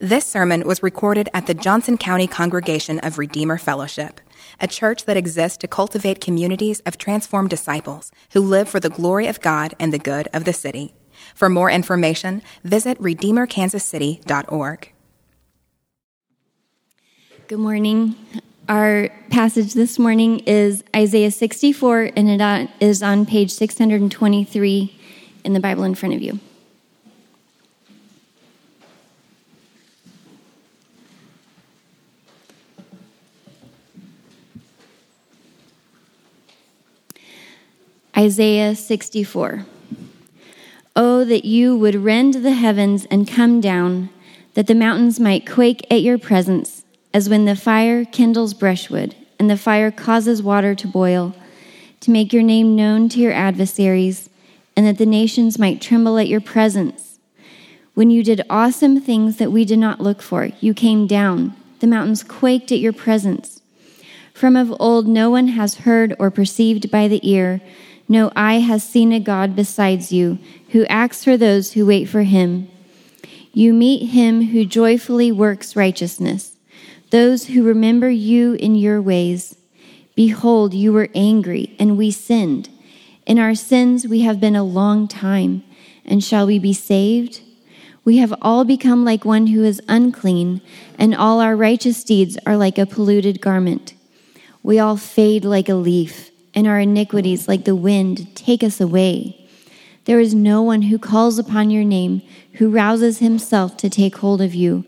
This sermon was recorded at the Johnson County Congregation of Redeemer Fellowship, a church that exists to cultivate communities of transformed disciples who live for the glory of God and the good of the city. For more information, visit redeemerkansascity.org. Good morning. Our passage this morning is Isaiah 64, and it is on page 623 in the Bible in front of you. Isaiah 64. Oh, that you would rend the heavens and come down, that the mountains might quake at your presence, as when the fire kindles brushwood, and the fire causes water to boil, to make your name known to your adversaries, and that the nations might tremble at your presence. When you did awesome things that we did not look for, you came down, the mountains quaked at your presence. From of old, no one has heard or perceived by the ear no eye has seen a God besides you, who acts for those who wait for him. You meet him who joyfully works righteousness, those who remember you in your ways. Behold, you were angry, and we sinned. In our sins we have been a long time, and shall we be saved? We have all become like one who is unclean, and all our righteous deeds are like a polluted garment. We all fade like a leaf and our iniquities, like the wind, take us away. There is no one who calls upon your name, who rouses himself to take hold of you,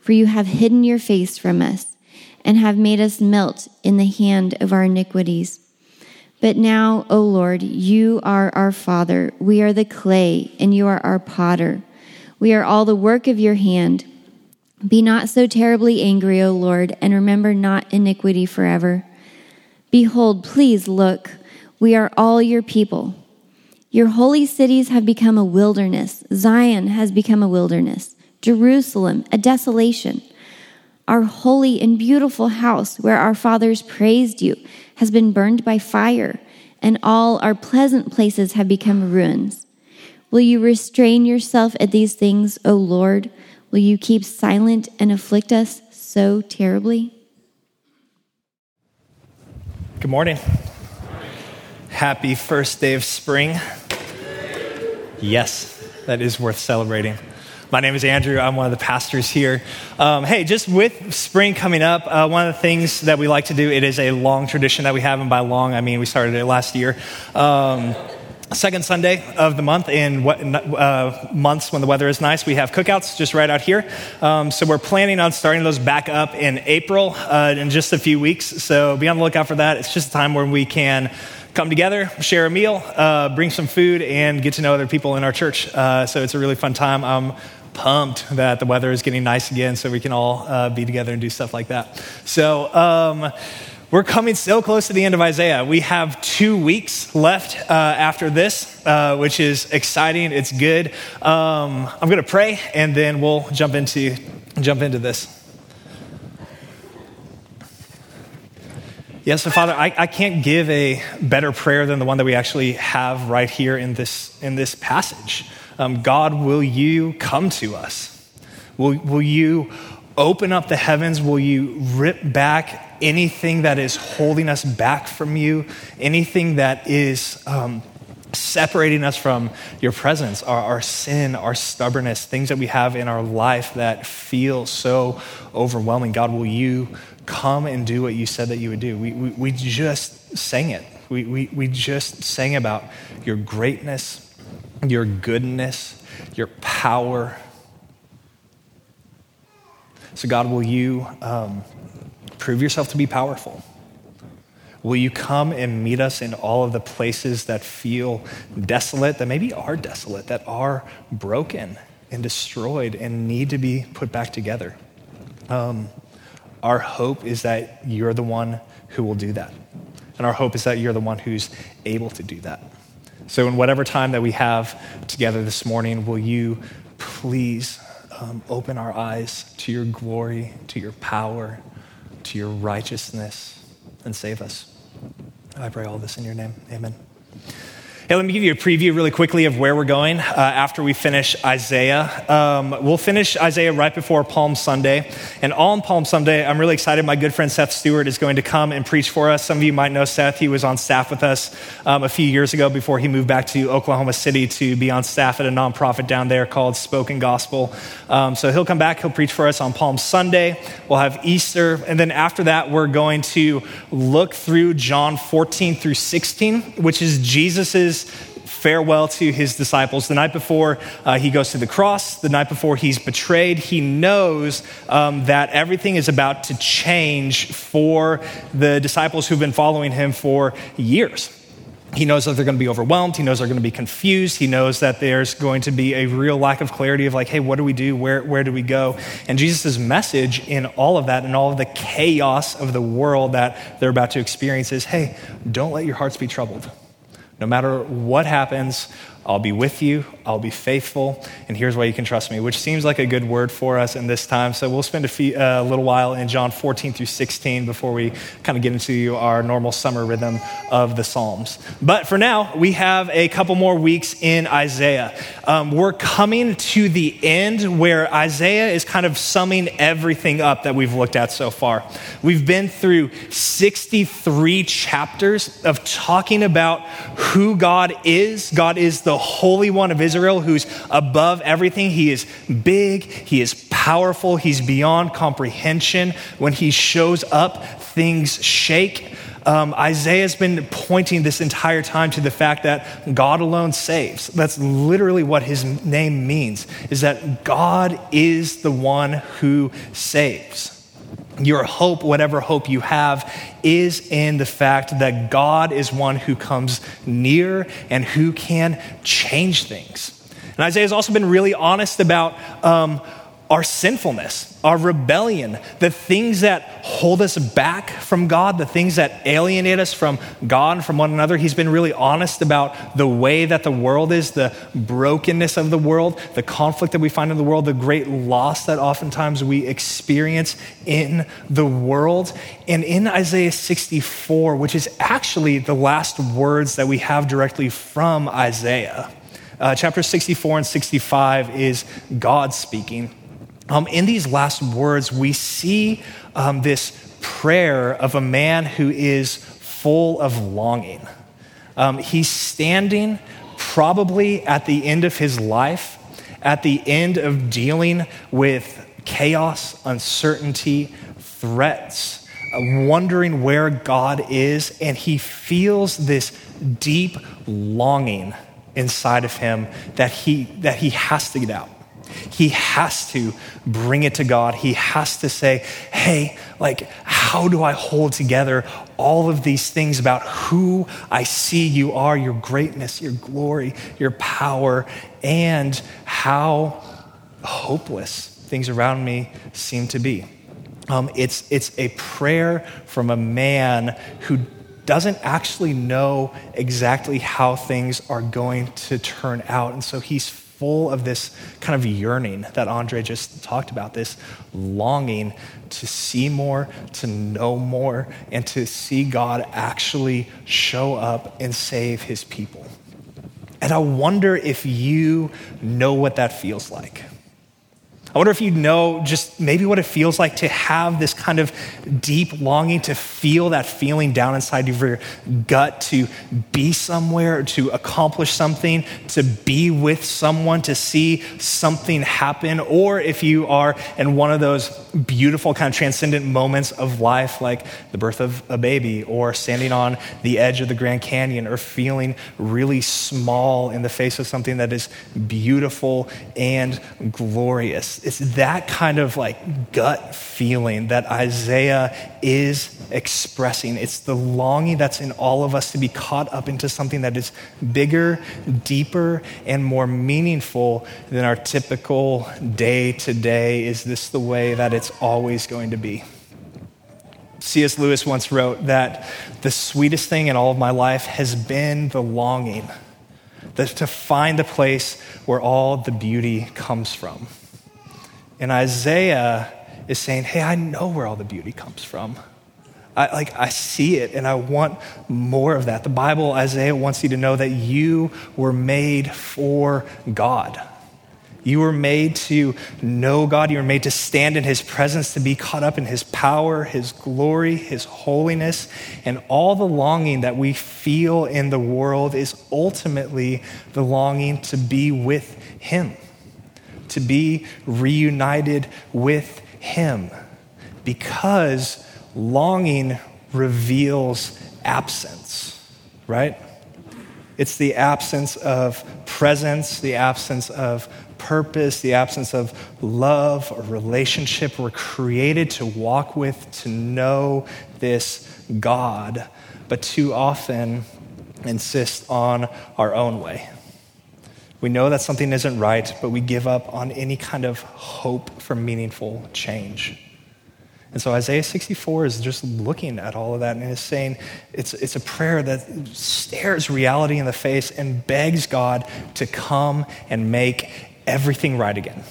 for you have hidden your face from us, and have made us melt in the hand of our iniquities. But now, O Lord, you are our Father. We are the clay, and you are our potter. We are all the work of your hand. Be not so terribly angry, O Lord, and remember not iniquity forever. Behold, please look, we are all your people. Your holy cities have become a wilderness. Zion has become a wilderness. Jerusalem, a desolation. Our holy and beautiful house, where our fathers praised you, has been burned by fire, and all our pleasant places have become ruins. Will you restrain yourself at these things, O Lord? Will you keep silent and afflict us so terribly? Good morning. Happy first day of spring. Yes, that is worth celebrating. My name is Andrew. I'm one of the pastors here. Um, hey, just with spring coming up, uh, one of the things that we like to do, it is a long tradition that we have, and by long, I mean we started it last year. Um, second Sunday of the month in uh, months when the weather is nice, we have cookouts just right out here. Um, so we're planning on starting those back up in April uh, in just a few weeks. So be on the lookout for that. It's just a time where we can come together, share a meal, uh, bring some food, and get to know other people in our church. Uh, so it's a really fun time. I'm pumped that the weather is getting nice again so we can all uh, be together and do stuff like that. So, um, we're coming so close to the end of Isaiah. We have two weeks left uh, after this, uh, which is exciting. It's good. Um, I'm going to pray, and then we'll jump into jump into this. Yes, so Father, I, I can't give a better prayer than the one that we actually have right here in this in this passage. Um, God, will you come to us? Will, will you open up the heavens? Will you rip back anything that is holding us back from you, anything that is um, separating us from your presence, our, our, sin, our stubbornness, things that we have in our life that feel so overwhelming. God, will you come and do what you said that you would do? We, we, we just sang it. We, we, we just sang about your greatness, your goodness, your power. So, God, will you um, Prove yourself to be powerful. Will you come and meet us in all of the places that feel desolate, that maybe are desolate, that are broken and destroyed and need to be put back together? Um, our hope is that you're the one who will do that. And our hope is that you're the one who's able to do that. So, in whatever time that we have together this morning, will you please um, open our eyes to your glory, to your power, to your righteousness and save us. I pray all this in your name. Amen. Hey, let me give you a preview really quickly of where we're going uh, after we finish Isaiah. Um, we'll finish Isaiah right before Palm Sunday. And on Palm Sunday, I'm really excited. My good friend Seth Stewart is going to come and preach for us. Some of you might know Seth. He was on staff with us um, a few years ago before he moved back to Oklahoma City to be on staff at a nonprofit down there called Spoken Gospel. Um, so he'll come back, he'll preach for us on Palm Sunday. We'll have Easter. And then after that, we're going to look through John 14 through 16, which is Jesus's farewell to his disciples. The night before uh, he goes to the cross, the night before he's betrayed, he knows um, that everything is about to change for the disciples who've been following him for years. He knows that they're going to be overwhelmed. He knows they're going to be confused. He knows that there's going to be a real lack of clarity of, like, hey, what do we do? Where, where do we go? And Jesus' message in all of that and all of the chaos of the world that they're about to experience is, hey, don't let your hearts be troubled. No matter what happens, I'll be with you, I'll be faithful, and here's why you can trust me, which seems like a good word for us in this time. So we'll spend a few, uh, little while in John 14 through 16 before we kind of get into our normal summer rhythm of the Psalms. But for now, we have a couple more weeks in Isaiah. Um, we're coming to the end where Isaiah is kind of summing everything up that we've looked at so far. We've been through 63 chapters of talking about who God is. God is the the Holy One of Israel who's above everything. He is big, he is powerful, he's beyond comprehension. When he shows up, things shake. Um, Isaiah's been pointing this entire time to the fact that God alone saves. That's literally what his name means, is that God is the one who saves your hope, whatever hope you have, is in the fact that God is one who comes near and who can change things. And Isaiah has also been really honest about um, our sinfulness, our rebellion, the things that hold us back from God, the things that alienate us from God and from one another. He's been really honest about the way that the world is, the brokenness of the world, the conflict that we find in the world, the great loss that oftentimes we experience in the world. And in Isaiah 64, which is actually the last words that we have directly from Isaiah, uh, chapter 64 and 65 is God speaking. Um, in these last words, we see um, this prayer of a man who is full of longing. Um, he's standing probably at the end of his life, at the end of dealing with chaos, uncertainty, threats, uh, wondering where God is, and he feels this deep longing inside of him that he, that he has to get out he has to bring it to God. He has to say, hey, like, how do I hold together all of these things about who I see you are, your greatness, your glory, your power, and how hopeless things around me seem to be? Um, it's, it's a prayer from a man who doesn't actually know exactly how things are going to turn out. And so he's full of this kind of yearning that Andre just talked about, this longing to see more, to know more, and to see God actually show up and save his people. And I wonder if you know what that feels like. I wonder if you know just maybe what it feels like to have this kind of deep longing to feel that feeling down inside of your gut to be somewhere, to accomplish something, to be with someone, to see something happen. Or if you are in one of those beautiful, kind of transcendent moments of life, like the birth of a baby, or standing on the edge of the Grand Canyon, or feeling really small in the face of something that is beautiful and glorious it's, that kind of like gut feeling that Isaiah is expressing. It's the longing that's in all of us to be caught up into something that is bigger, deeper, and more meaningful than our typical day to day. Is this the way that it's always going to be? C.S. Lewis once wrote that the sweetest thing in all of my life has been the longing, to find the place where all the beauty comes from. And Isaiah is saying, Hey, I know where all the beauty comes from. I, like I see it and I want more of that. The Bible, Isaiah wants you to know that you were made for God. You were made to know God. You were made to stand in His presence, to be caught up in His power, His glory, His holiness. And all the longing that we feel in the world is ultimately the longing to be with Him, to be reunited with Him. Because longing reveals absence, right? It's the absence of presence, the absence of purpose, the absence of love or relationship. We're created to walk with, to know this God, but too often insist on our own way. We know that something isn't right, but we give up on any kind of hope for meaningful change. And so Isaiah 64 is just looking at all of that and is saying it's, it's a prayer that stares reality in the face and begs God to come and make everything right again.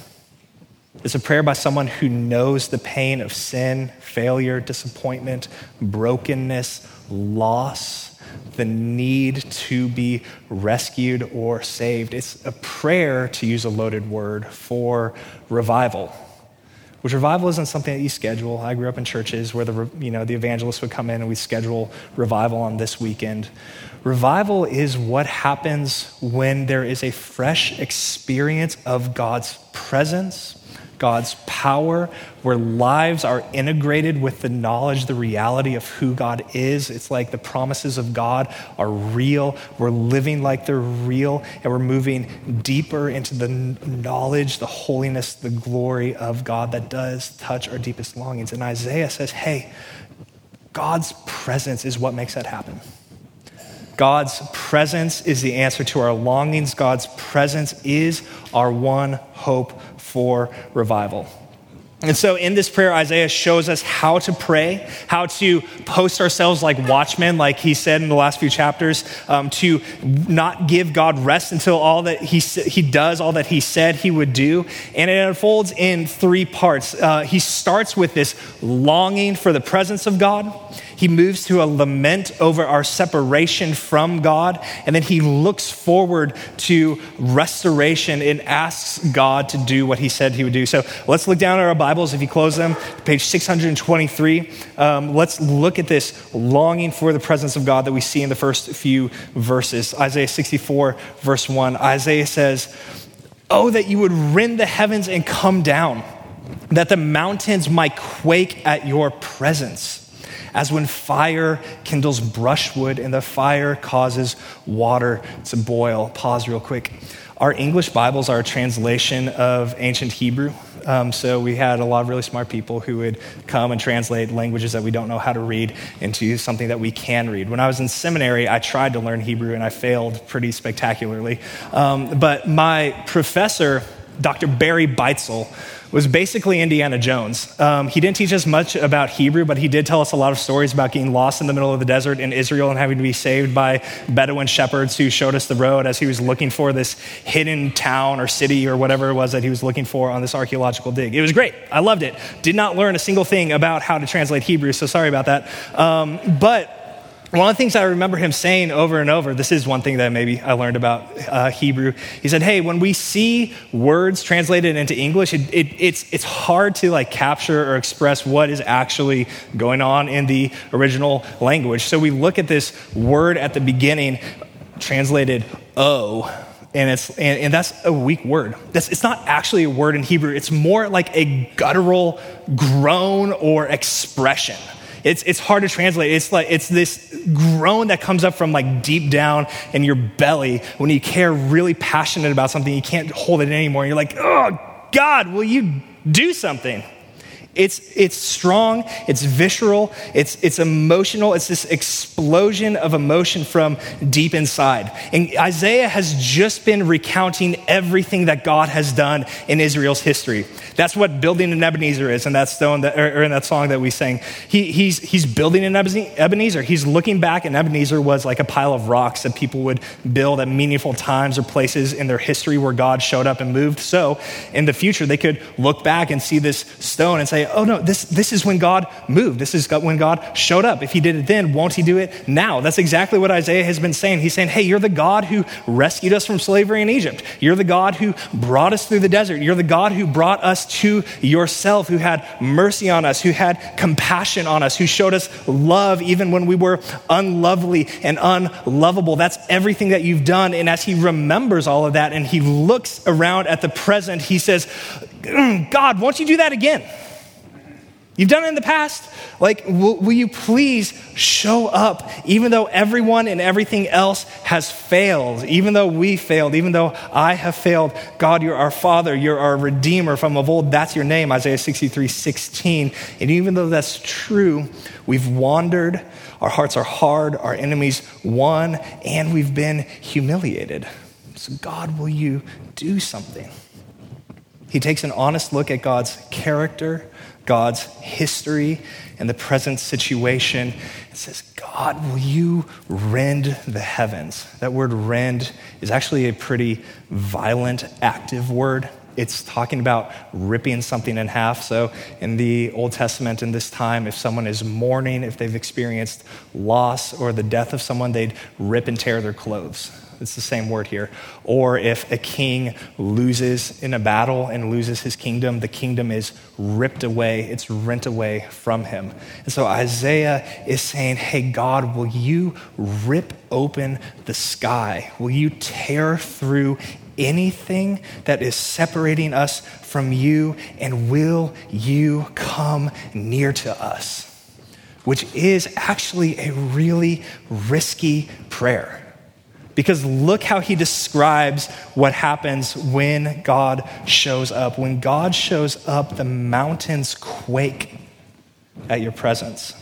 It's a prayer by someone who knows the pain of sin, failure, disappointment, brokenness, loss, the need to be rescued or saved. It's a prayer, to use a loaded word, for revival which revival isn't something that you schedule. I grew up in churches where the, you know, the evangelists would come in and we schedule revival on this weekend. Revival is what happens when there is a fresh experience of God's presence God's power, where lives are integrated with the knowledge, the reality of who God is. It's like the promises of God are real. We're living like they're real, and we're moving deeper into the knowledge, the holiness, the glory of God that does touch our deepest longings. And Isaiah says, hey, God's presence is what makes that happen. God's presence is the answer to our longings. God's presence is our one hope for revival. And so, in this prayer, Isaiah shows us how to pray, how to post ourselves like watchmen, like he said in the last few chapters, um, to not give God rest until all that he, he does, all that he said he would do. And it unfolds in three parts. Uh, he starts with this longing for the presence of God. He moves to a lament over our separation from God, and then he looks forward to restoration and asks God to do what he said he would do. So let's look down at our Bibles. If you close them, page 623, um, let's look at this longing for the presence of God that we see in the first few verses. Isaiah 64, verse 1. Isaiah says, Oh, that you would rend the heavens and come down, that the mountains might quake at your presence as when fire kindles brushwood and the fire causes water to boil. Pause real quick. Our English Bibles are a translation of ancient Hebrew. Um, so we had a lot of really smart people who would come and translate languages that we don't know how to read into something that we can read. When I was in seminary, I tried to learn Hebrew and I failed pretty spectacularly. Um, but my professor, Dr. Barry Beitzel, was basically Indiana Jones. Um, he didn't teach us much about Hebrew, but he did tell us a lot of stories about getting lost in the middle of the desert in Israel and having to be saved by Bedouin shepherds who showed us the road as he was looking for this hidden town or city or whatever it was that he was looking for on this archaeological dig. It was great. I loved it. Did not learn a single thing about how to translate Hebrew, so sorry about that. Um, but one of the things I remember him saying over and over, this is one thing that maybe I learned about uh, Hebrew. He said, Hey, when we see words translated into English, it, it, it's, it's hard to like capture or express what is actually going on in the original language. So we look at this word at the beginning, translated oh, and it's and, and, that's a weak word. That's, it's not actually a word in Hebrew. It's more like a guttural groan or expression. It's, it's hard to translate. It's like it's this groan that comes up from like deep down in your belly when you care really passionate about something. You can't hold it anymore. You're like, oh God, will you do something? It's, it's strong, it's visceral, it's, it's emotional, it's this explosion of emotion from deep inside. And Isaiah has just been recounting everything that God has done in Israel's history. That's what building an Ebenezer is in that stone that, or in that song that we sang. He, he's, he's building an Ebenezer. He's looking back, and Ebenezer was like a pile of rocks that people would build at meaningful times or places in their history where God showed up and moved. So in the future, they could look back and see this stone and say, Isaiah, oh no, this, this is when God moved. This is when God showed up. If he did it then, won't he do it now? That's exactly what Isaiah has been saying. He's saying, hey, you're the God who rescued us from slavery in Egypt. You're the God who brought us through the desert. You're the God who brought us to yourself, who had mercy on us, who had compassion on us, who showed us love even when we were unlovely and unlovable. That's everything that you've done. And as he remembers all of that and he looks around at the present, he says, mm, God, won't you do that again? You've done it in the past. Like, will, will, you please show up, even though everyone and everything else has failed, even though we failed, even though I have failed? God, you're our Father, you're our Redeemer from of old. That's your name, Isaiah 63 16. And even though that's true, we've wandered, our hearts are hard, our enemies won, and we've been humiliated. So, God, will you do something? He takes an honest look at God's character God's history and the present situation. It says, God, will you rend the heavens? That word rend is actually a pretty violent, active word. It's talking about ripping something in half. So, in the Old Testament, in this time, if someone is mourning, if they've experienced loss or the death of someone, they'd rip and tear their clothes. It's the same word here. Or if a king loses in a battle and loses his kingdom, the kingdom is ripped away, it's rent away from him. And so Isaiah is saying, Hey, God, will you rip open the sky? Will you tear through anything that is separating us from you? And will you come near to us? Which is actually a really risky prayer. Because look how he describes what happens when God shows up. When God shows up, the mountains quake at your presence.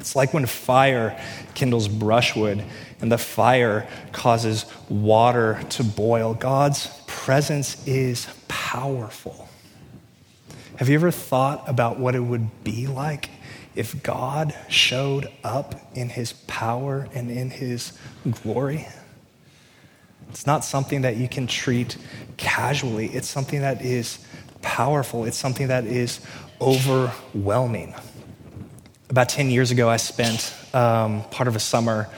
It's like when fire kindles brushwood and the fire causes water to boil. God's presence is powerful. Have you ever thought about what it would be like if God showed up in his power and in his glory. It's not something that you can treat casually, it's something that is powerful, it's something that is overwhelming. About 10 years ago, I spent um, part of a summer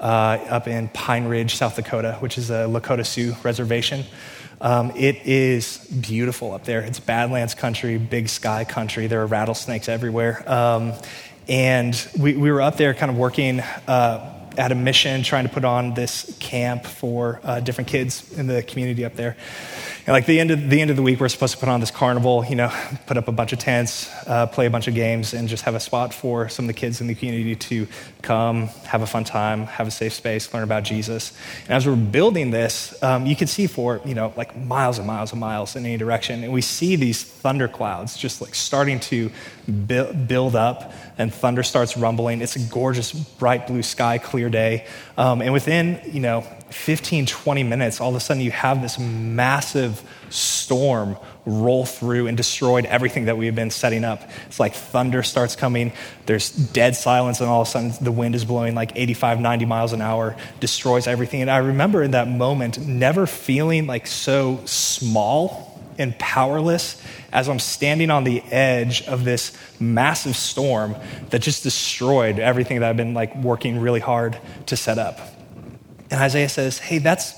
uh, up in Pine Ridge, South Dakota, which is a Lakota Sioux reservation. Um, it is beautiful up there. It's Badlands country, big sky country. There are rattlesnakes everywhere. Um, and we, we were up there kind of working uh, at a mission, trying to put on this camp for uh, different kids in the community up there. And like the end of the end of the week, we're supposed to put on this carnival. You know, put up a bunch of tents, uh, play a bunch of games, and just have a spot for some of the kids in the community to come, have a fun time, have a safe space, learn about Jesus. And as we're building this, um, you can see for you know like miles and miles and miles in any direction, and we see these thunder clouds just like starting to build up, and thunder starts rumbling. It's a gorgeous, bright blue sky, clear day, um, and within you know 15, 20 minutes, all of a sudden you have this massive storm roll through and destroyed everything that we have been setting up. It's like thunder starts coming, there's dead silence, and all of a sudden the wind is blowing like 85, 90 miles an hour, destroys everything. And I remember in that moment never feeling like so small and powerless as I'm standing on the edge of this massive storm that just destroyed everything that I've been like working really hard to set up. And Isaiah says, hey, that's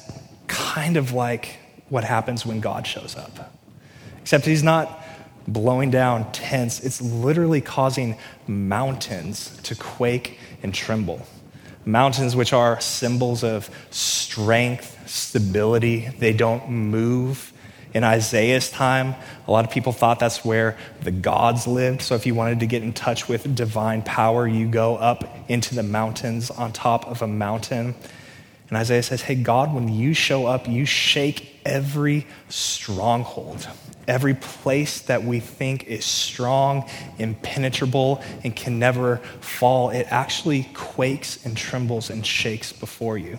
kind of like what happens when God shows up. Except he's not blowing down tents, it's literally causing mountains to quake and tremble. Mountains, which are symbols of strength, stability, they don't move. In Isaiah's time, a lot of people thought that's where the gods lived. So if you wanted to get in touch with divine power, you go up into the mountains on top of a mountain. And Isaiah says, Hey, God, when you show up, you shake every stronghold, every place that we think is strong, impenetrable, and can never fall. It actually quakes and trembles and shakes before you.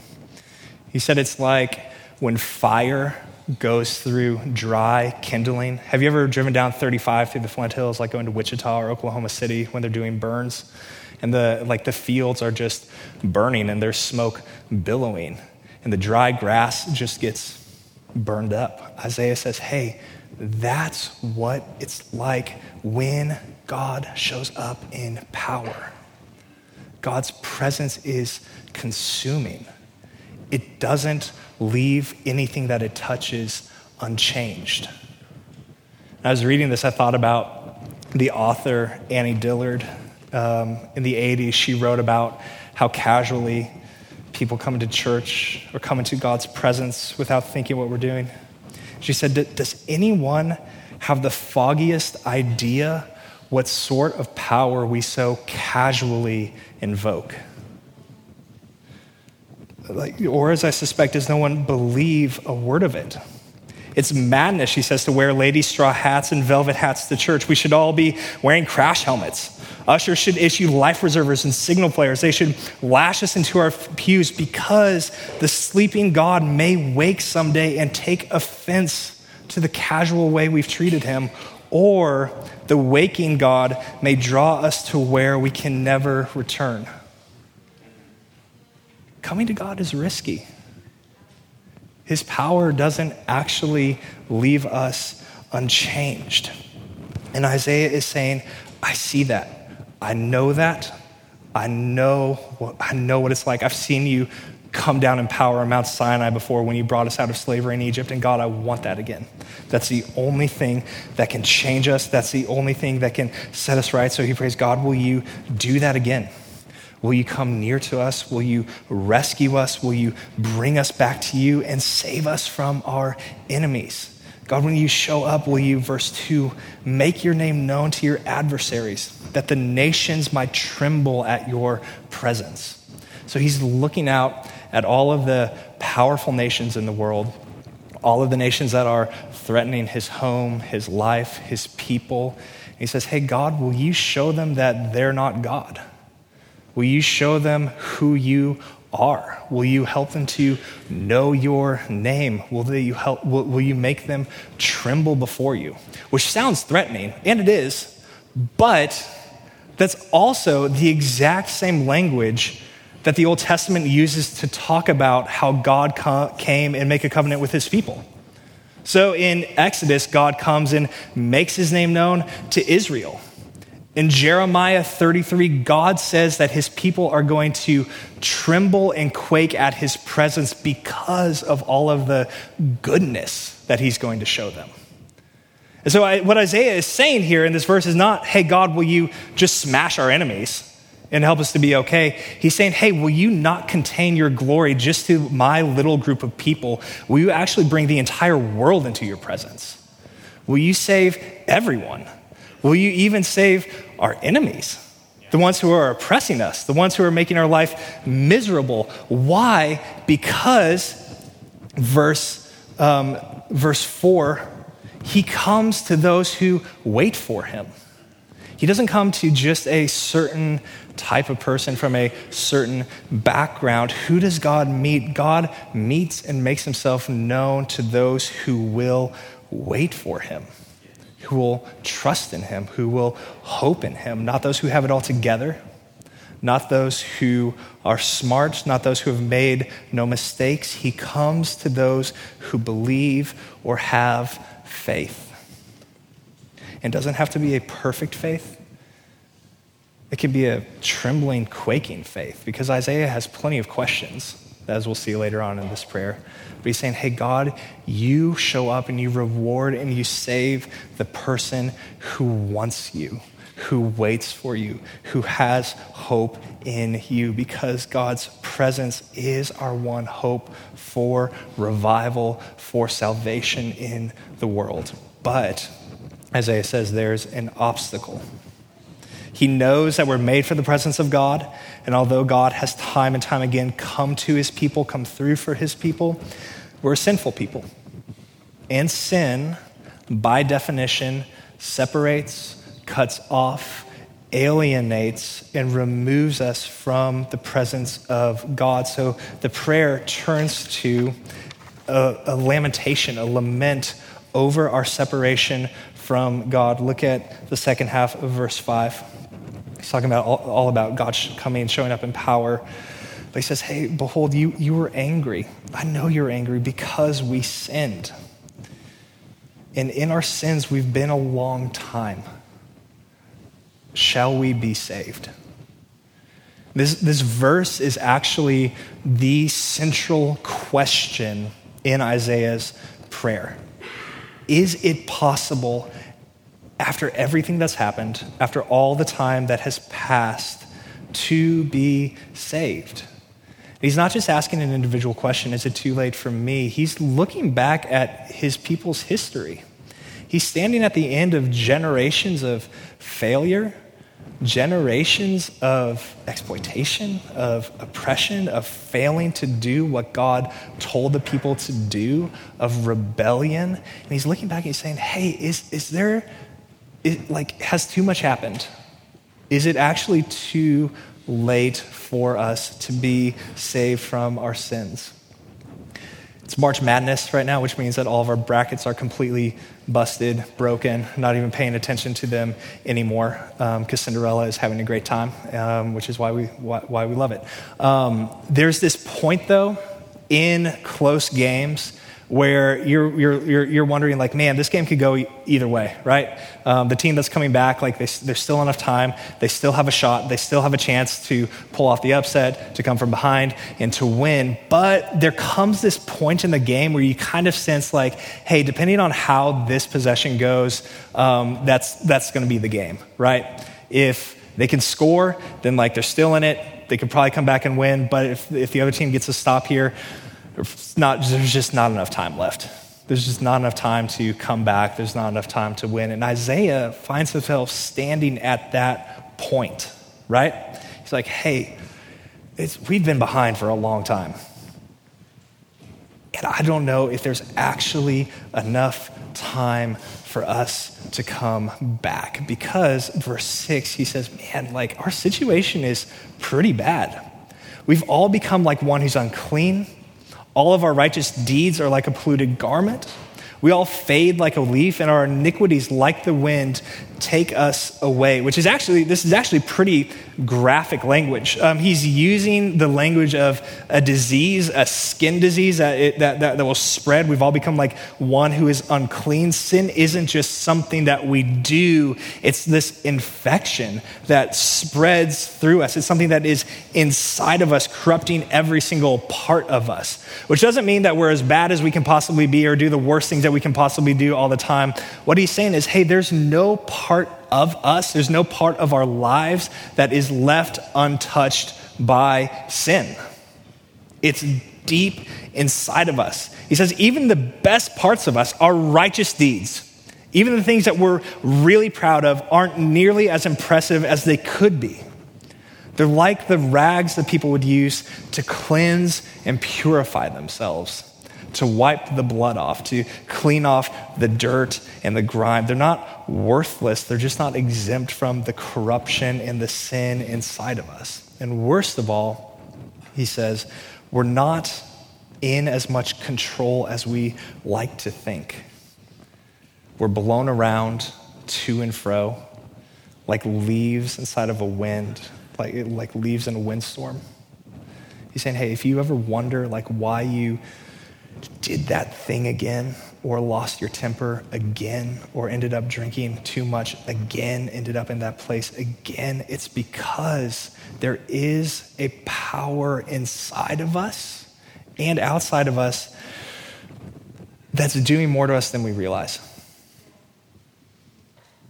He said it's like when fire goes through dry kindling. Have you ever driven down 35 through the Flint Hills, like going to Wichita or Oklahoma City when they're doing burns? and the like the fields are just burning and there's smoke billowing and the dry grass just gets burned up isaiah says hey That's what it's like when God shows up in power. God's presence is consuming, it doesn't leave anything that it touches unchanged. I was reading this, I thought about the author Annie Dillard. Um, in the 80s, she wrote about how casually people come into church or come into God's presence without thinking what we're doing. She said, Does anyone have the foggiest idea what sort of power we so casually invoke? Like, or, as I suspect, does no one believe a word of it? It's madness, she says, to wear lady straw hats and velvet hats to church. We should all be wearing crash helmets. Ushers should issue life reservers and signal players. They should lash us into our pews because the sleeping God may wake someday and take offense to the casual way we've treated him, or the waking God may draw us to where we can never return. Coming to God is risky. His power doesn't actually leave us unchanged. And Isaiah is saying, I see that. I know that. I know what, I know what it's like. I've seen you come down in power on Mount Sinai before when you brought us out of slavery in Egypt. And God, I want that again. That's the only thing that can change us. That's the only thing that can set us right. So he prays, God, will you do that again? Will you come near to us? Will you rescue us? Will you bring us back to you and save us from our enemies? God, when you show up, will you, verse 2, make your name known to your adversaries, that the nations might tremble at your presence? So he's looking out at all of the powerful nations in the world, all of the nations that are threatening his home, his life, his people. he says, Hey, God, will you show them that they're not God? Will you show them who you are? Will you help them to know your name? Will, you, help, will, will you make them tremble before you? Which sounds threatening, and it is, but that's also the exact same language that the Old Testament uses to talk about how God came and make a covenant with his people. So in Exodus, God comes and makes his name known to Israel. In Jeremiah 33, God says that his people are going to tremble and quake at his presence because of all of the goodness that he's going to show them. And so, I, what Isaiah is saying here in this verse is not, hey, God, will you just smash our enemies and help us to be okay? He's saying, hey, will you not contain your glory just to my little group of people? Will you actually bring the entire world into your presence? Will you save everyone? Will you even save our enemies? The ones who are oppressing us, the ones who are making our life miserable. Why? Because, verse, um, verse 4, he comes to those who wait for him. He doesn't come to just a certain type of person from a certain background. Who does God meet? God meets and makes himself known to those who will wait for him who will trust in him, who will hope in him, not those who have it all together, not those who are smart, not those who have made no mistakes. He comes to those who believe or have faith. And doesn't have to be a perfect faith. It can be a trembling, quaking faith because Isaiah has plenty of questions, as we'll see later on in this prayer. But he's saying, hey, God, you show up and you reward and you save the person who wants you, who waits for you, who has hope in you, because God's presence is our one hope for revival, for salvation in the world. But, Isaiah says, there's an obstacle. He knows that we're made for the presence of God. And although God has time and time again come to his people, come through for his people, we're sinful people. And sin, by definition, separates, cuts off, alienates, and removes us from the presence of God. So the prayer turns to a, a lamentation, a lament over our separation from God. Look at the second half of verse 5. He's talking about all, all about God coming and showing up in power. But he says, Hey, behold, you, you were angry. I know you're angry because we sinned. And in our sins, we've been a long time. Shall we be saved? This, this verse is actually the central question in Isaiah's prayer. Is it possible, after everything that's happened, after all the time that has passed, to be saved? He's not just asking an individual question, is it too late for me? He's looking back at his people's history. He's standing at the end of generations of failure, generations of exploitation, of oppression, of failing to do what God told the people to do, of rebellion. And he's looking back and he's saying, hey, is, is there, is, like, has too much happened? Is it actually too late for us to be saved from our sins. It's March Madness right now, which means that all of our brackets are completely busted, broken, not even paying attention to them anymore because um, Cinderella is having a great time, um, which is why we, why, why we love it. Um, there's this point, though, in close games where you're, you're, you're, you're, wondering, like, man, this game could go either way, right? Um, the team that's coming back, like, they, there's still enough time. They still have a shot. They still have a chance to pull off the upset, to come from behind, and to win. But there comes this point in the game where you kind of sense, like, hey, depending on how this possession goes, um, that's, that's going to be the game, right? If they can score, then, like, they're still in it. They could probably come back and win. But if, if the other team gets a stop here, not, there's just not enough time left. There's just not enough time to come back. There's not enough time to win. And Isaiah finds himself standing at that point, right? He's like, hey, we've been behind for a long time. And I don't know if there's actually enough time for us to come back. Because, verse 6, he says, man, like our situation is pretty bad. We've all become like one who's unclean. All of our righteous deeds are like a polluted garment. We all fade like a leaf, and our iniquities, like the wind, take us away. Which is actually, this is actually pretty graphic language. Um, he's using the language of a disease, a skin disease that, it, that, that, that will spread. We've all become like one who is unclean. Sin isn't just something that we do, it's this infection that spreads through us. It's something that is inside of us, corrupting every single part of us. Which doesn't mean that we're as bad as we can possibly be or do the worst things that we can possibly do all the time. What he's saying is, hey, there's no part of us, there's no part of our lives that is left untouched by sin. It's deep inside of us. He says, even the best parts of us, our righteous deeds, even the things that we're really proud of, aren't nearly as impressive as they could be. They're like the rags that people would use to cleanse and purify themselves to wipe the blood off, to clean off the dirt and the grime. They're not worthless, they're just not exempt from the corruption and the sin inside of us. And worst of all, he says, we're not in as much control as we like to think. We're blown around to and fro like leaves inside of a wind, like, like leaves in a windstorm. He's saying, hey, if you ever wonder like why you did that thing again, or lost your temper again, or ended up drinking too much again, ended up in that place again, it's because there is a power inside of us and outside of us that's doing more to us than we realize.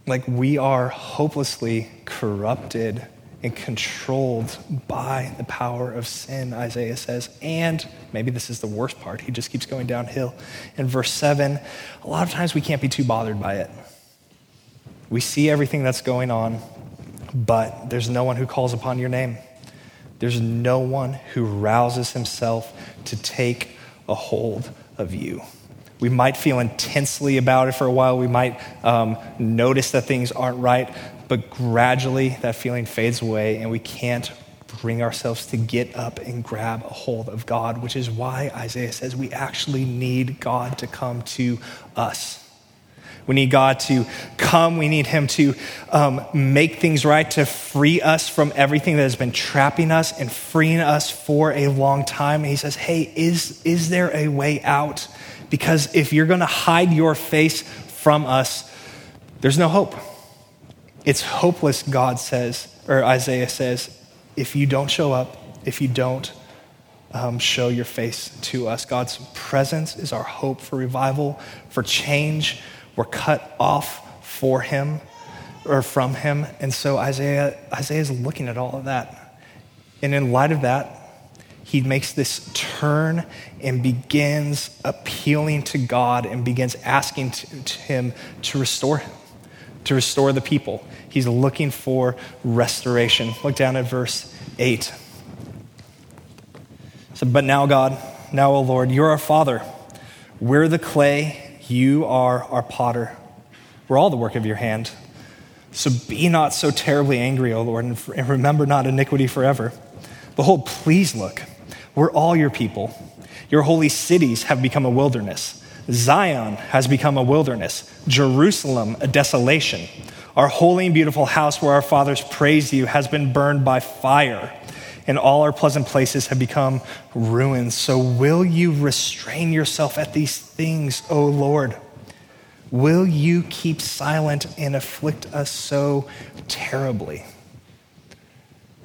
Like we are hopelessly corrupted and controlled by the power of sin, Isaiah says. And maybe this is the worst part. He just keeps going downhill. In verse 7, a lot of times we can't be too bothered by it. We see everything that's going on, but there's no one who calls upon your name. There's no one who rouses himself to take a hold of you. We might feel intensely about it for a while. We might um, notice that things aren't right, but gradually that feeling fades away and we can't bring ourselves to get up and grab a hold of God, which is why Isaiah says we actually need God to come to us. We need God to come. We need Him to um, make things right, to free us from everything that has been trapping us and freeing us for a long time. And He says, Hey, is, is there a way out? Because if you're going to hide your face from us, there's no hope. It's hopeless, God says, or Isaiah says, if you don't show up, if you don't um, show your face to us. God's presence is our hope for revival, for change. We're cut off for Him or from Him. And so Isaiah, Isaiah is looking at all of that. And in light of that, he makes this turn and begins appealing to God and begins asking to, to him to restore him, to restore the people. He's looking for restoration. Look down at verse 8. So, but now, God, now, O Lord, you're our Father. We're the clay, you are our potter. We're all the work of your hand. So be not so terribly angry, O Lord, and remember not iniquity forever. Behold, please look. We're all your people. Your holy cities have become a wilderness. Zion has become a wilderness. Jerusalem, a desolation. Our holy and beautiful house where our fathers praised you has been burned by fire, and all our pleasant places have become ruins. So, will you restrain yourself at these things, O Lord? Will you keep silent and afflict us so terribly?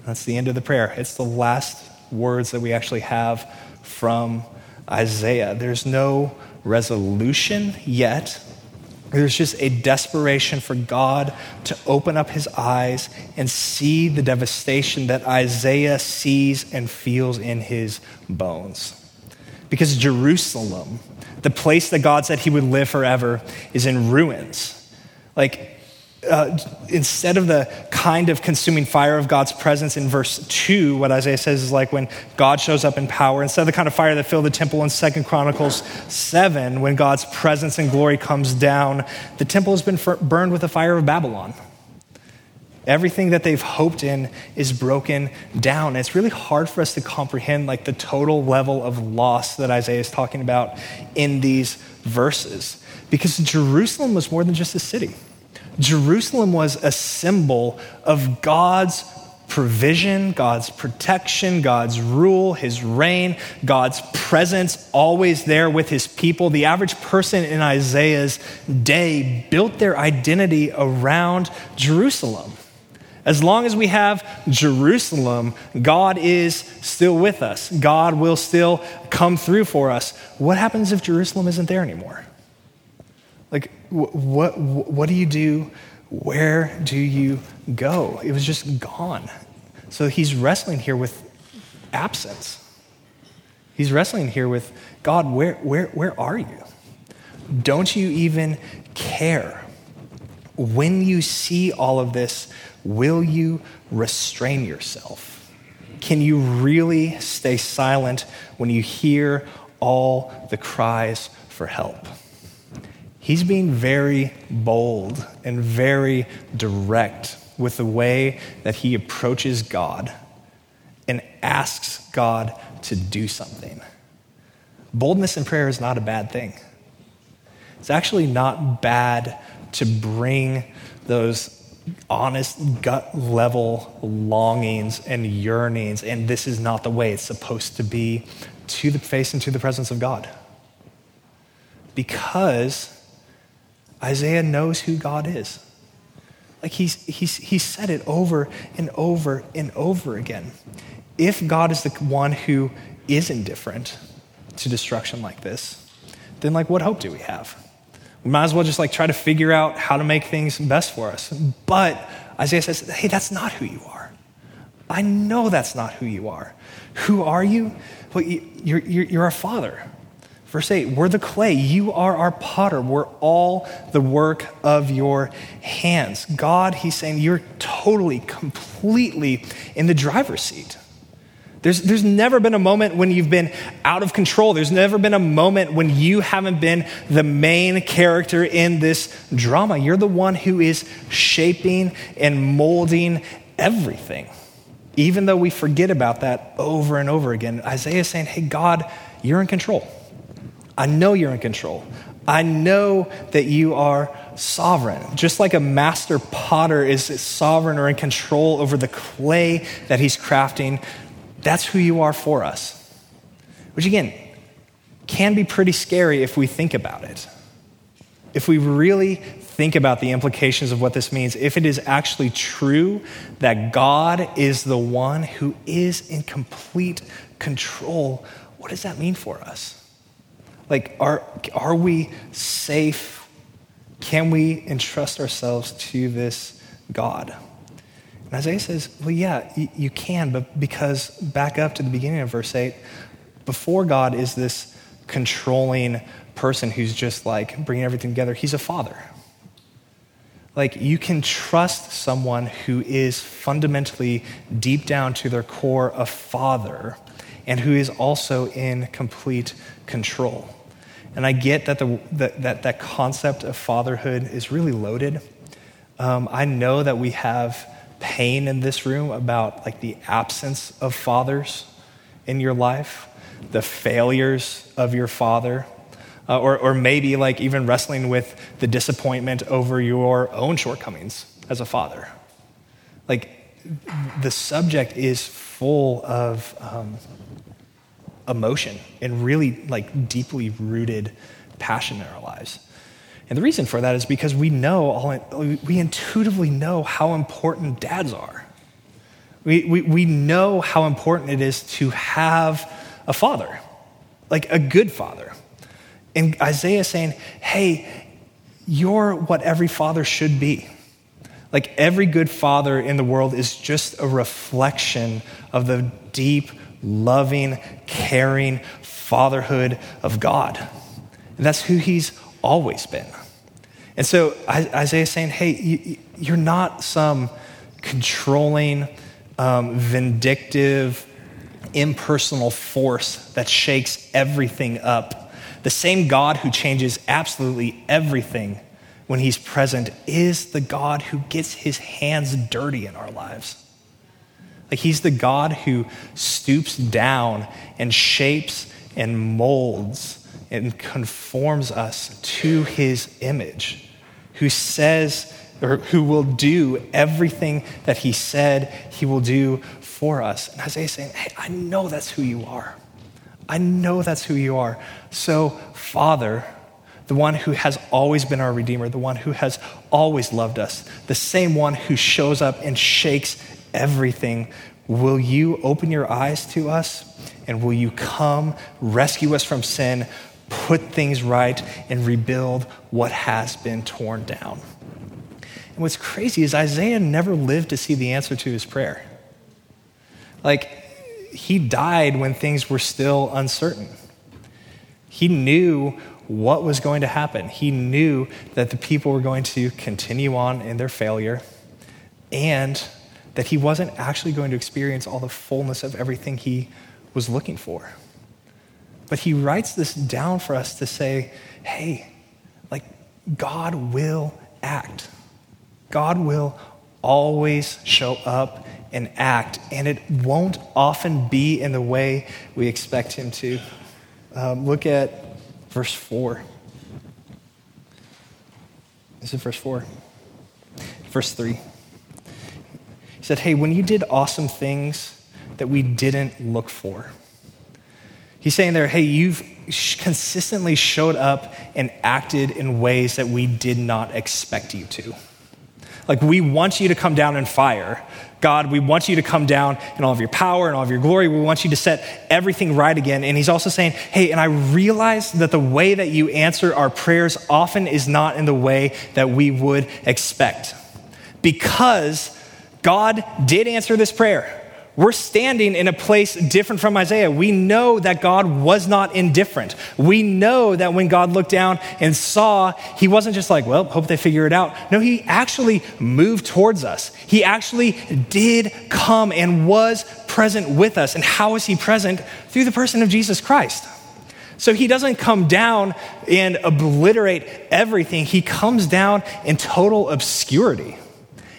That's the end of the prayer. It's the last words that we actually have from Isaiah. There's no resolution yet. There's just a desperation for God to open up his eyes and see the devastation that Isaiah sees and feels in his bones. Because Jerusalem, the place that God said he would live forever, is in ruins. Like, uh, instead of the kind of consuming fire of God's presence in verse 2, what Isaiah says is like when God shows up in power, instead of the kind of fire that filled the temple in Second Chronicles 7, when God's presence and glory comes down, the temple has been burned with the fire of Babylon. Everything that they've hoped in is broken down. It's really hard for us to comprehend like the total level of loss that Isaiah is talking about in these verses. Because Jerusalem was more than just a city. Jerusalem was a symbol of God's provision, God's protection, God's rule, his reign, God's presence always there with his people. The average person in Isaiah's day built their identity around Jerusalem. As long as we have Jerusalem, God is still with us. God will still come through for us. What happens if Jerusalem isn't there anymore? Like, what, what do you do? Where do you go? It was just gone. So he's wrestling here with absence. He's wrestling here with God, where, where, where are you? Don't you even care? When you see all of this, will you restrain yourself? Can you really stay silent when you hear all the cries for help? He's being very bold and very direct with the way that he approaches God and asks God to do something. Boldness in prayer is not a bad thing. It's actually not bad to bring those honest gut level longings and yearnings, and this is not the way it's supposed to be, to the face and to the presence of God. Because Isaiah knows who God is. Like he's, he's, he said it over and over and over again. If God is the one who is indifferent to destruction like this, then like what hope do we have? We might as well just like try to figure out how to make things best for us. But Isaiah says, hey, that's not who you are. I know that's not who you are. Who are you? Well, you're, you're, you're our father. Verse 8, we're the clay. You are our potter. We're all the work of your hands. God, he's saying, you're totally, completely in the driver's seat. There's, there's never been a moment when you've been out of control. There's never been a moment when you haven't been the main character in this drama. You're the one who is shaping and molding everything. Even though we forget about that over and over again, Isaiah is saying, hey, God, you're in control. I know you're in control. I know that you are sovereign. Just like a master potter is sovereign or in control over the clay that he's crafting, that's who you are for us. Which, again, can be pretty scary if we think about it. if we really think about the implications of what this means, if it is actually true that God is the one who is in complete control, what does that mean for us? Like, are, are we safe? Can we entrust ourselves to this God? And Isaiah says, well, yeah, you can, but because back up to the beginning of verse 8, before God is this controlling person who's just like bringing everything together, he's a father. Like, you can trust someone who is fundamentally, deep down to their core, a father, and who is also in complete control. And I get that the, that, that, that concept of fatherhood is really loaded. Um, I know that we have pain in this room about like the absence of fathers in your life, the failures of your father, uh, or, or maybe like even wrestling with the disappointment over your own shortcomings as a father. Like the subject is full of um, emotion and really like deeply rooted passion in our lives. And the reason for that is because we know, all, we intuitively know how important dads are. We, we, we know how important it is to have a father, like a good father. And Isaiah is saying, hey, you're what every father should be. Like every good father in the world is just a reflection of the deep, loving, caring fatherhood of God. And that's who he's always been. And so Isaiah is saying, hey, you're not some controlling, um, vindictive, impersonal force that shakes everything up. The same God who changes absolutely everything when he's present is the God who gets his hands dirty in our lives. Like he's the God who stoops down and shapes and molds and conforms us to his image, who says, or who will do everything that he said he will do for us. And Isaiah is saying, Hey, I know that's who you are. I know that's who you are. So, Father, the one who has always been our Redeemer, the one who has always loved us, the same one who shows up and shakes everything, will you open your eyes to us and will you come rescue us from sin, put things right, and rebuild what has been torn down? And what's crazy is Isaiah never lived to see the answer to his prayer. Like, he died when things were still uncertain. He knew what was going to happen. He knew that the people were going to continue on in their failure and that he wasn't actually going to experience all the fullness of everything he was looking for. But he writes this down for us to say, hey, like, God will act. God will always show up and act, and it won't often be in the way we expect him to. Um, look at verse 4. This is verse 4. Verse 3. Said, Hey, when you did awesome things that we didn't look for, he's saying there, Hey, you've consistently showed up and acted in ways that we did not expect you to. Like, we want you to come down in fire. God, we want you to come down in all of your power and all of your glory. We want you to set everything right again. And he's also saying, hey, and I realize that the way that you answer our prayers often is not in the way that we would expect. Because God did answer this prayer. We're standing in a place different from Isaiah. We know that God was not indifferent. We know that when God looked down and saw, he wasn't just like, well, hope they figure it out. No, he actually moved towards us. He actually did come and was present with us. And how is he present? Through the person of Jesus Christ. So he doesn't come down and obliterate everything, he comes down in total obscurity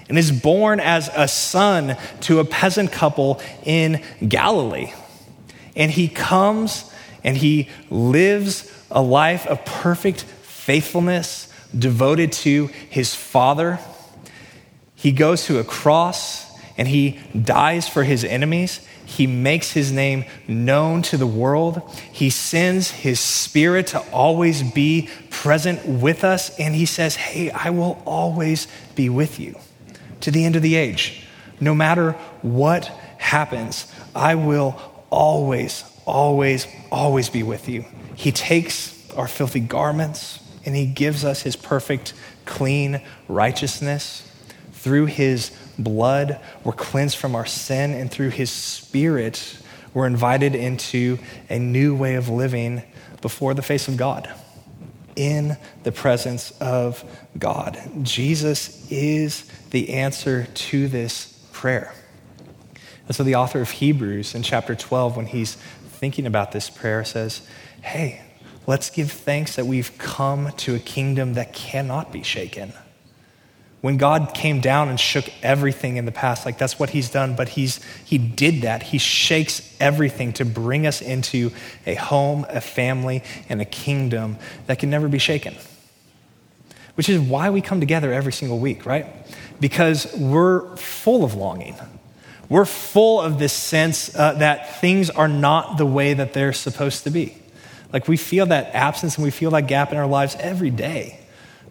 and is born as a son to a peasant couple in Galilee. And he comes and he lives a life of perfect faithfulness, devoted to his father. He goes to a cross and he dies for his enemies. He makes his name known to the world. He sends his spirit to always be present with us. And he says, Hey, I will always be with you to the end of the age. No matter what happens, I will always, always, always be with you. He takes our filthy garments and he gives us his perfect, clean righteousness. Through his blood, we're cleansed from our sin, and through his spirit, we're invited into a new way of living before the face of God, in the presence of God. Jesus is the answer to this prayer. And so the author of Hebrews in chapter 12, when he's thinking about this prayer, says, Hey, let's give thanks that we've come to a kingdom that cannot be shaken. When God came down and shook everything in the past, like that's what he's done, but he's, he did that. He shakes everything to bring us into a home, a family, and a kingdom that can never be shaken. Which is why we come together every single week, right? Because we're full of longing. We're full of this sense uh, that things are not the way that they're supposed to be. Like we feel that absence and we feel that gap in our lives every day.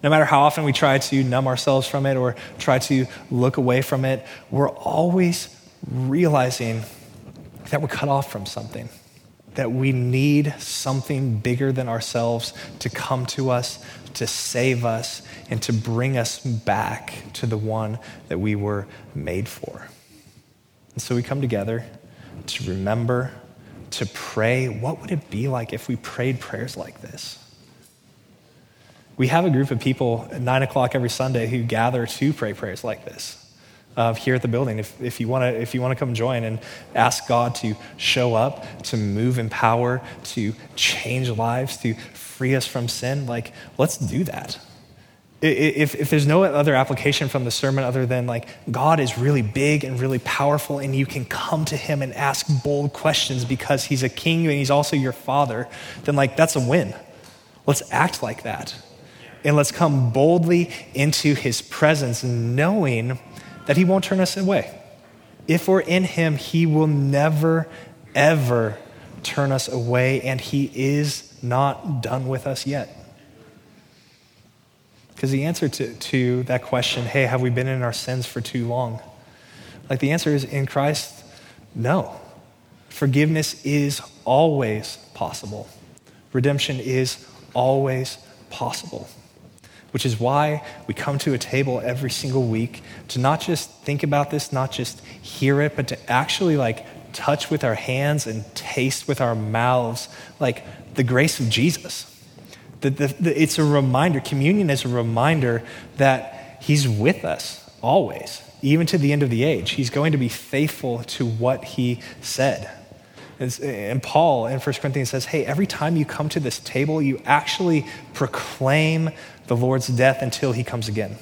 No matter how often we try to numb ourselves from it or try to look away from it, we're always realizing that we're cut off from something, that we need something bigger than ourselves to come to us, to save us, and to bring us back to the one that we were made for. And so we come together to remember, to pray. What would it be like if we prayed prayers like this? We have a group of people at 9 o'clock every Sunday who gather to pray prayers like this. Uh, here at the building. If, if you want to if you want to come join and ask God to show up, to move in power, to change lives, to free us from sin, like let's do that if, if there's no other application from the sermon other than like God is really big and really powerful, and you can come to him and ask bold questions because he's a king and he's also your father, then like that's a win. Let's act like that. And let's come boldly into his presence, knowing that he won't turn us away. If we're in him, he will never, ever turn us away, and he is not done with us yet. Because the answer to, to that question, hey, have we been in our sins for too long? Like the answer is in Christ, no. Forgiveness is always possible. Redemption is always possible. Which is why we come to a table every single week to not just think about this, not just hear it, but to actually like touch with our hands and taste with our mouths like the grace of Jesus the, the, the, it's a reminder, communion is a reminder that He's with us always, even to the end of the age. He's going to be faithful to what He said. And Paul in 1 Corinthians says, hey, every time you come to this table, you actually proclaim the Lord's death until he comes again.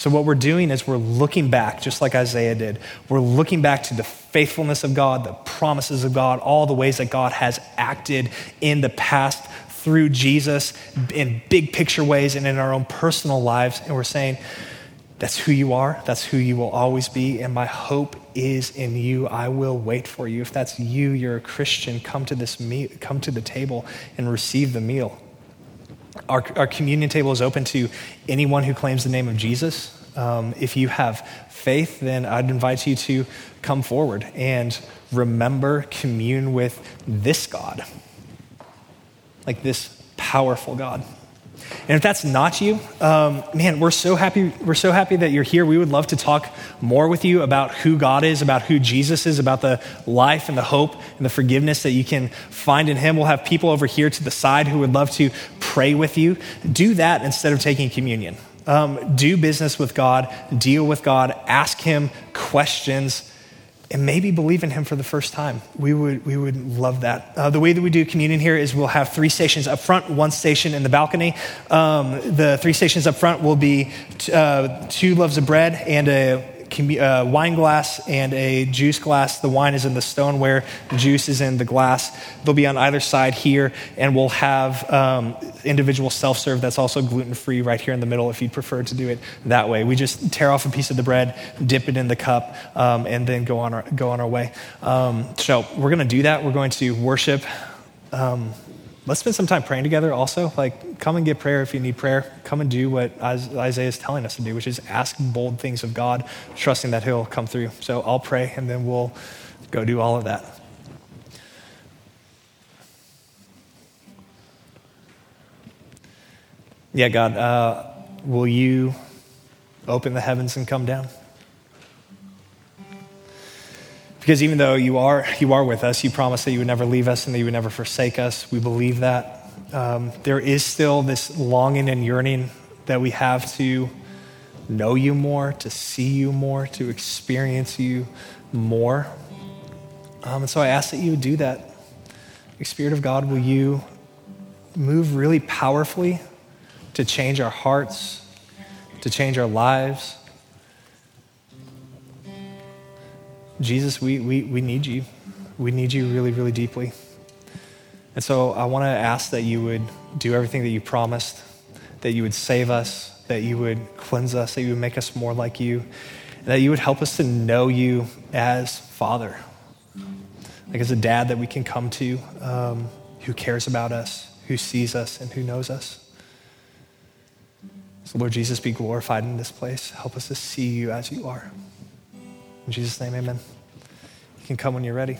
So, what we're doing is we're looking back, just like Isaiah did. We're looking back to the faithfulness of God, the promises of God, all the ways that God has acted in the past through Jesus in big picture ways and in our own personal lives. And we're saying, that's who you are. That's who you will always be. And my hope is in you. I will wait for you. If that's you, you're a Christian, come to this meal, come to the table and receive the meal. Our, our communion table is open to anyone who claims the name of Jesus. Um, if you have faith, then I'd invite you to come forward and remember, commune with this God like this powerful God. And if that's not you, um, man, we're so happy. We're so happy that you're here. We would love to talk more with you about who God is, about who Jesus is, about the life and the hope and the forgiveness that you can find in Him. We'll have people over here to the side who would love to pray with you. Do that instead of taking communion. Um, do business with God, deal with God, ask Him questions and maybe believe in him for the first time. We would, we would love that. Uh, the way that we do communion here is we'll have three stations up front, one station in the balcony. Um, the three stations up front will be t- uh, two loaves of bread and a uh, wine glass and a juice glass. The wine is in the stoneware, the juice is in the glass. They'll be on either side here, and we'll have um, individual self serve that's also gluten free right here in the middle if you'd prefer to do it that way. We just tear off a piece of the bread, dip it in the cup, um, and then go on our, go on our way. Um, so we're going to do that. We're going to worship. Let's spend some time praying together also. Like, come and get prayer if you need prayer. Come and do what Isaiah is telling us to do, which is ask bold things of God, trusting that He'll come through. So I'll pray and then we'll go do all of that. Yeah, God, uh, will you open the heavens and come down? Because even though you are, you are with us, you promised that you would never leave us and that you would never forsake us. We believe that. Um, there is still this longing and yearning that we have to know you more, to see you more, to experience you more. Um, and so I ask that you would do that. Spirit of God, will you move really powerfully to change our hearts, to change our lives? Jesus, we, we, we need you. We need you really, really deeply. And so I want to ask that you would do everything that you promised, that you would save us, that you would cleanse us, that you would make us more like you, and that you would help us to know you as Father, like as a dad that we can come to um, who cares about us, who sees us, and who knows us. So, Lord Jesus, be glorified in this place. Help us to see you as you are. In Jesus' name, amen. You can come when you're ready.